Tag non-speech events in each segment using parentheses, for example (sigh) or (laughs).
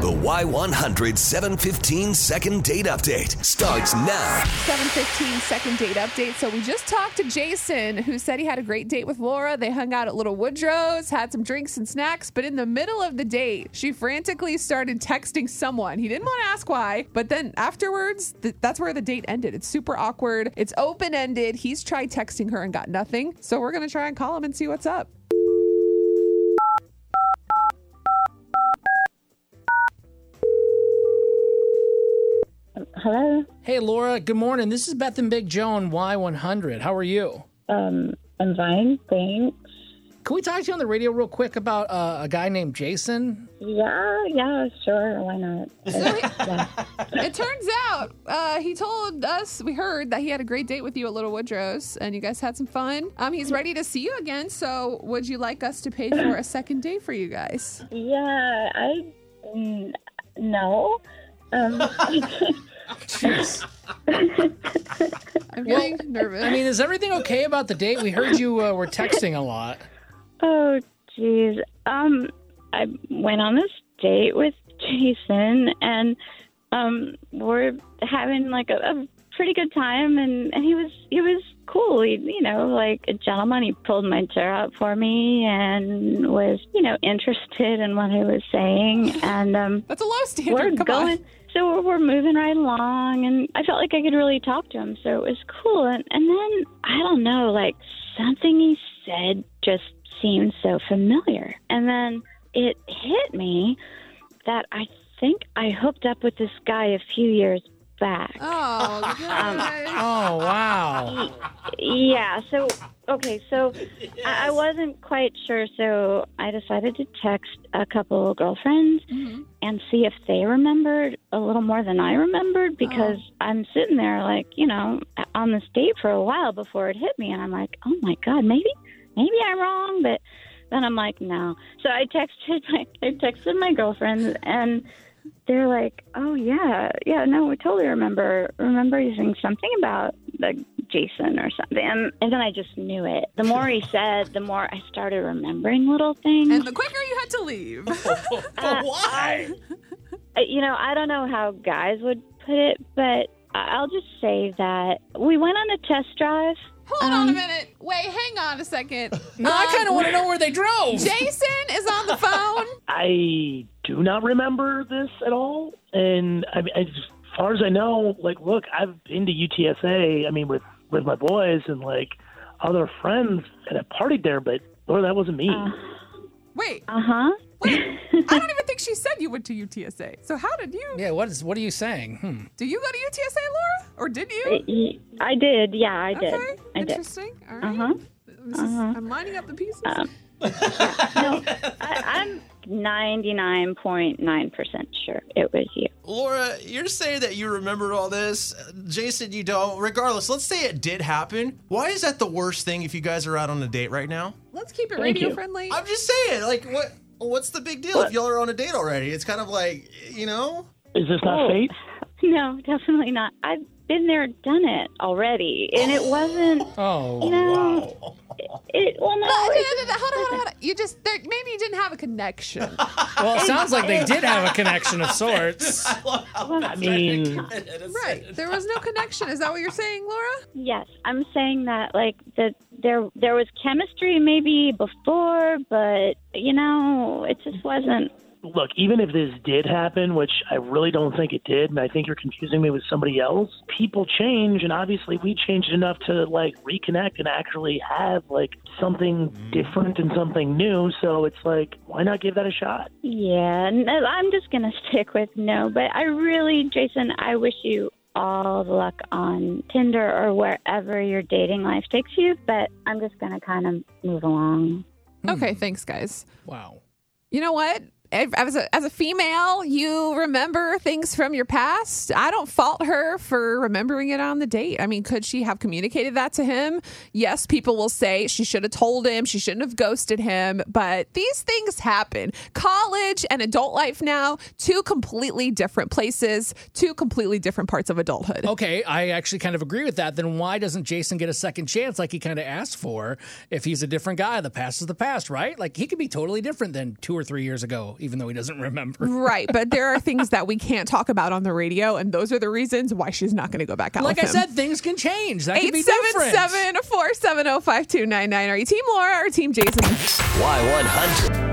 The Y100 715 second date update starts now. 715 second date update. So we just talked to Jason, who said he had a great date with Laura. They hung out at Little Woodrow's, had some drinks and snacks, but in the middle of the date, she frantically started texting someone. He didn't want to ask why, but then afterwards, th- that's where the date ended. It's super awkward. It's open ended. He's tried texting her and got nothing. So we're going to try and call him and see what's up. Hello. Hey, Laura. Good morning. This is Beth and Big Joe on Y100. How are you? Um, I'm fine, thanks. Can we talk to you on the radio real quick about uh, a guy named Jason? Yeah, yeah, sure. Why not? (laughs) yeah. It turns out uh, he told us, we heard that he had a great date with you at Little Woodrow's and you guys had some fun. Um, he's ready to see you again. So would you like us to pay for a second date for you guys? Yeah, I mm, no. Um, (laughs) Jeez. I'm getting nervous. I mean, is everything okay about the date? We heard you uh, were texting a lot. oh, jeez. Um, I went on this date with Jason, and um, we're having like a, a pretty good time, and, and he was he was cool. He, you know, like a gentleman. He pulled my chair out for me and was, you know, interested in what I was saying, and um. That's a low standard. we're Come going on. So we're, moving right along and i felt like i could really talk to him so it was cool. And, and then i don't know like something he said just seemed so familiar. And then it hit me that i think i hooked up with this guy a few years back Oh, God. (laughs) Oh, wow. yeah so okay so I, I wasn't quite sure so i decided to text a couple girlfriends Mhm. and see if they remembered a little more than i remembered because i'm sitting there like you know on this date for a while before it hit me and i'm like oh my god maybe maybe i'm wrong but then i'm like no so i texted (laughs) my i texted my girlfriends and they're like, "Oh yeah, yeah, no, we totally remember remember you saying something about the Jason or something." And, and then I just knew it. The more he (laughs) said, the more I started remembering little things. And the quicker you had to leave. (laughs) Uh, Why? I- you know, I don't know how guys would put it, but I- I'll just say that we went on a test drive. Hold on a Um, minute. Wait, hang on a second. No, I Um, kind of want to know where they drove. Jason I do not remember this at all. And I mean, as far as I know, like, look, I've been to UTSA. I mean, with with my boys and like other friends, and I partied there. But Lord, that wasn't me. Uh Wait, Uh huh. wait. (laughs) I don't even think she said you went to UTSA. So how did you? Yeah, what is? What are you saying? Hmm. Do you go to UTSA, Laura? Or did you? I did. Yeah, I did. Okay, I did. interesting. All right. Uh-huh. This is- I'm lining up the pieces. (laughs) Um, no, I, I'm 99.9% sure it was you. Laura, you're saying that you remember all this. Jason, you don't. Regardless, let's say it did happen. Why is that the worst thing if you guys are out on a date right now? Let's keep it Thank radio you. friendly. I'm just saying, like, what? What's the big deal if y'all are on a date already? It's kind of like, you know. Is this not Oh. fate? (laughs) No, definitely not. I've been there, done it already. And it wasn't, (laughs) Oh, you know, wow. It, well, no, Uh, no, it- no, no, hold on, hold on. You just there, maybe you didn't have a connection. (laughs) Well, it sounds like they did have a connection of sorts. (laughs) I mean, right. There was no connection. Is that what you're saying, Laura? Yes, I'm saying that like that there there was chemistry maybe before, but you know, it just wasn't. Look, even if this did happen, which I really don't think it did, and I think you're confusing me with somebody else, people change, and obviously we changed enough to like reconnect and actually have like something mm. different and something new. So it's like, why not give that a shot? Yeah, no, uh, I'm just gonna (laughs) stick with no. But I really, Jason, I wish you all the luck on Tinder or wherever your dating life takes you. But I'm just gonna kind of move along. Okay, thanks, guys. Wow. You know what? As a, as a female, you remember things from your past. I don't fault her for remembering it on the date. I mean, could she have communicated that to him? Yes, people will say she should have told him, she shouldn't have ghosted him, but these things happen. College and adult life now, two completely different places, two completely different parts of adulthood. Okay, I actually kind of agree with that. Then why doesn't Jason get a second chance like he kind of asked for if he's a different guy? The past is the past, right? Like he could be totally different than two or three years ago. Even though he doesn't remember. Right, but there are (laughs) things that we can't talk about on the radio, and those are the reasons why she's not going to go back out. Like I him. said, things can change. That could be different. 877 470 5299. Are you Team Laura or Team Jason? Y100.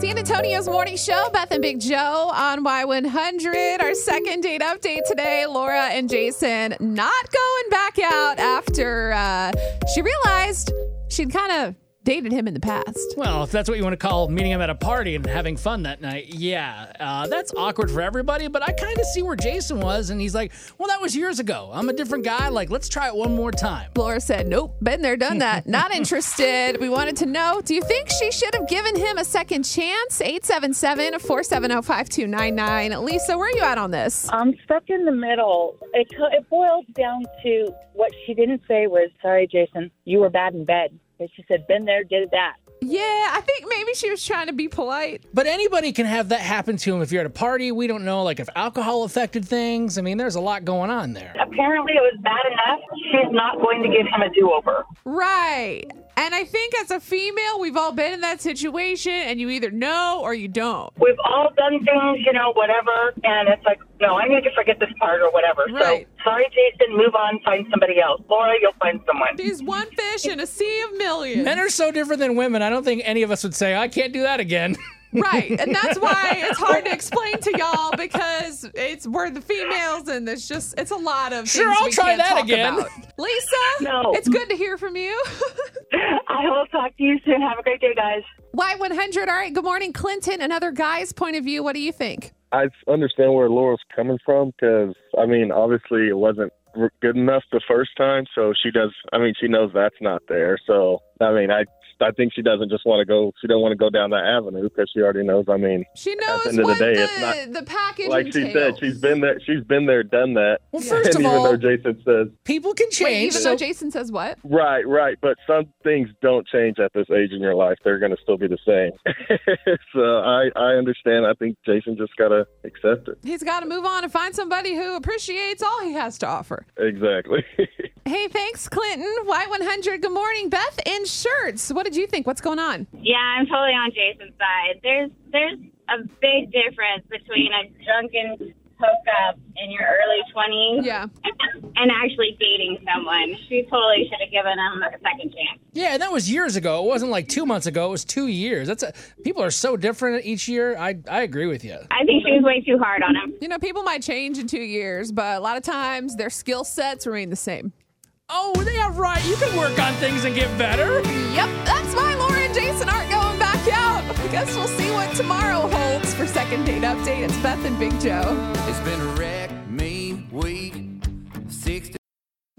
San Antonio's morning show, Beth and Big Joe on Y100. Our second date update today. Laura and Jason not going back out after uh, she realized she'd kind of dated him in the past. Well, if that's what you want to call meeting him at a party and having fun that night, yeah, uh, that's awkward for everybody. But I kind of see where Jason was, and he's like, "Well, that was years ago. I'm a different guy. Like, let's try it one more time." Laura said, Nope, been there, done that. (laughs) Not interested. We wanted to know do you think she should have given him a second chance? 877 470 5299. Lisa, where are you at on this? I'm stuck in the middle. It, co- it boils down to what she didn't say was, sorry, Jason, you were bad in bed. And she said, been there, did it that. Yeah, I think maybe she was trying to be polite. But anybody can have that happen to him if you're at a party. We don't know, like if alcohol affected things. I mean, there's a lot going on there. Apparently, it was bad enough. She's not going to give him a do over. Right. And I think as a female, we've all been in that situation, and you either know or you don't. We've all done things, you know, whatever. And it's like, no, I need to forget this part or whatever. Right. So, sorry, Jason, move on, find somebody else. Laura, you'll find someone. She's one fish in a sea of millions. Men are so different than women. I don't think any of us would say, I can't do that again. (laughs) Right. And that's why it's hard to (laughs) explain to y'all because it's we're the females and there's just it's a lot of Sure, things I'll we try that again. about. Lisa, No. it's good to hear from you. (laughs) I will talk to you soon. Have a great day, guys. Y100. All right. Good morning, Clinton. Another guy's point of view. What do you think? I understand where Laura's coming from because I mean, obviously, it wasn't good enough the first time, so she does. I mean, she knows that's not there. So I mean, I I think she doesn't just want to go. She don't want to go down that avenue because she already knows. I mean, She knows At knows the end of the day, the, it's not- the package like she said, she's been there. She's been there, done that. Well, first and of even all, though Jason says people can Wait, change. even so though Jason says what? right, right, but some things don't change at this age in your life. They're going to still be the same. (laughs) so I I understand. I think Jason just gotta accept it. He's got to move on and find somebody who appreciates all he has to offer. Exactly. (laughs) Hey, thanks, Clinton. Y100. Good morning, Beth. In shirts. What did you think? What's going on? Yeah, I'm totally on Jason's side. There's there's a big difference between a drunken hookup in your early 20s Yeah. and actually dating someone. She totally should have given him a second chance. Yeah, and that was years ago. It wasn't like two months ago. It was two years. That's a, people are so different each year. I I agree with you. I think she was way too hard on him. You know, people might change in two years, but a lot of times their skill sets remain the same. Oh, yeah, right. You can work on things and get better. Yep, that's why Laura and Jason aren't going back out. I guess we'll see what tomorrow holds for second date update. It's Beth and Big Joe. It's been a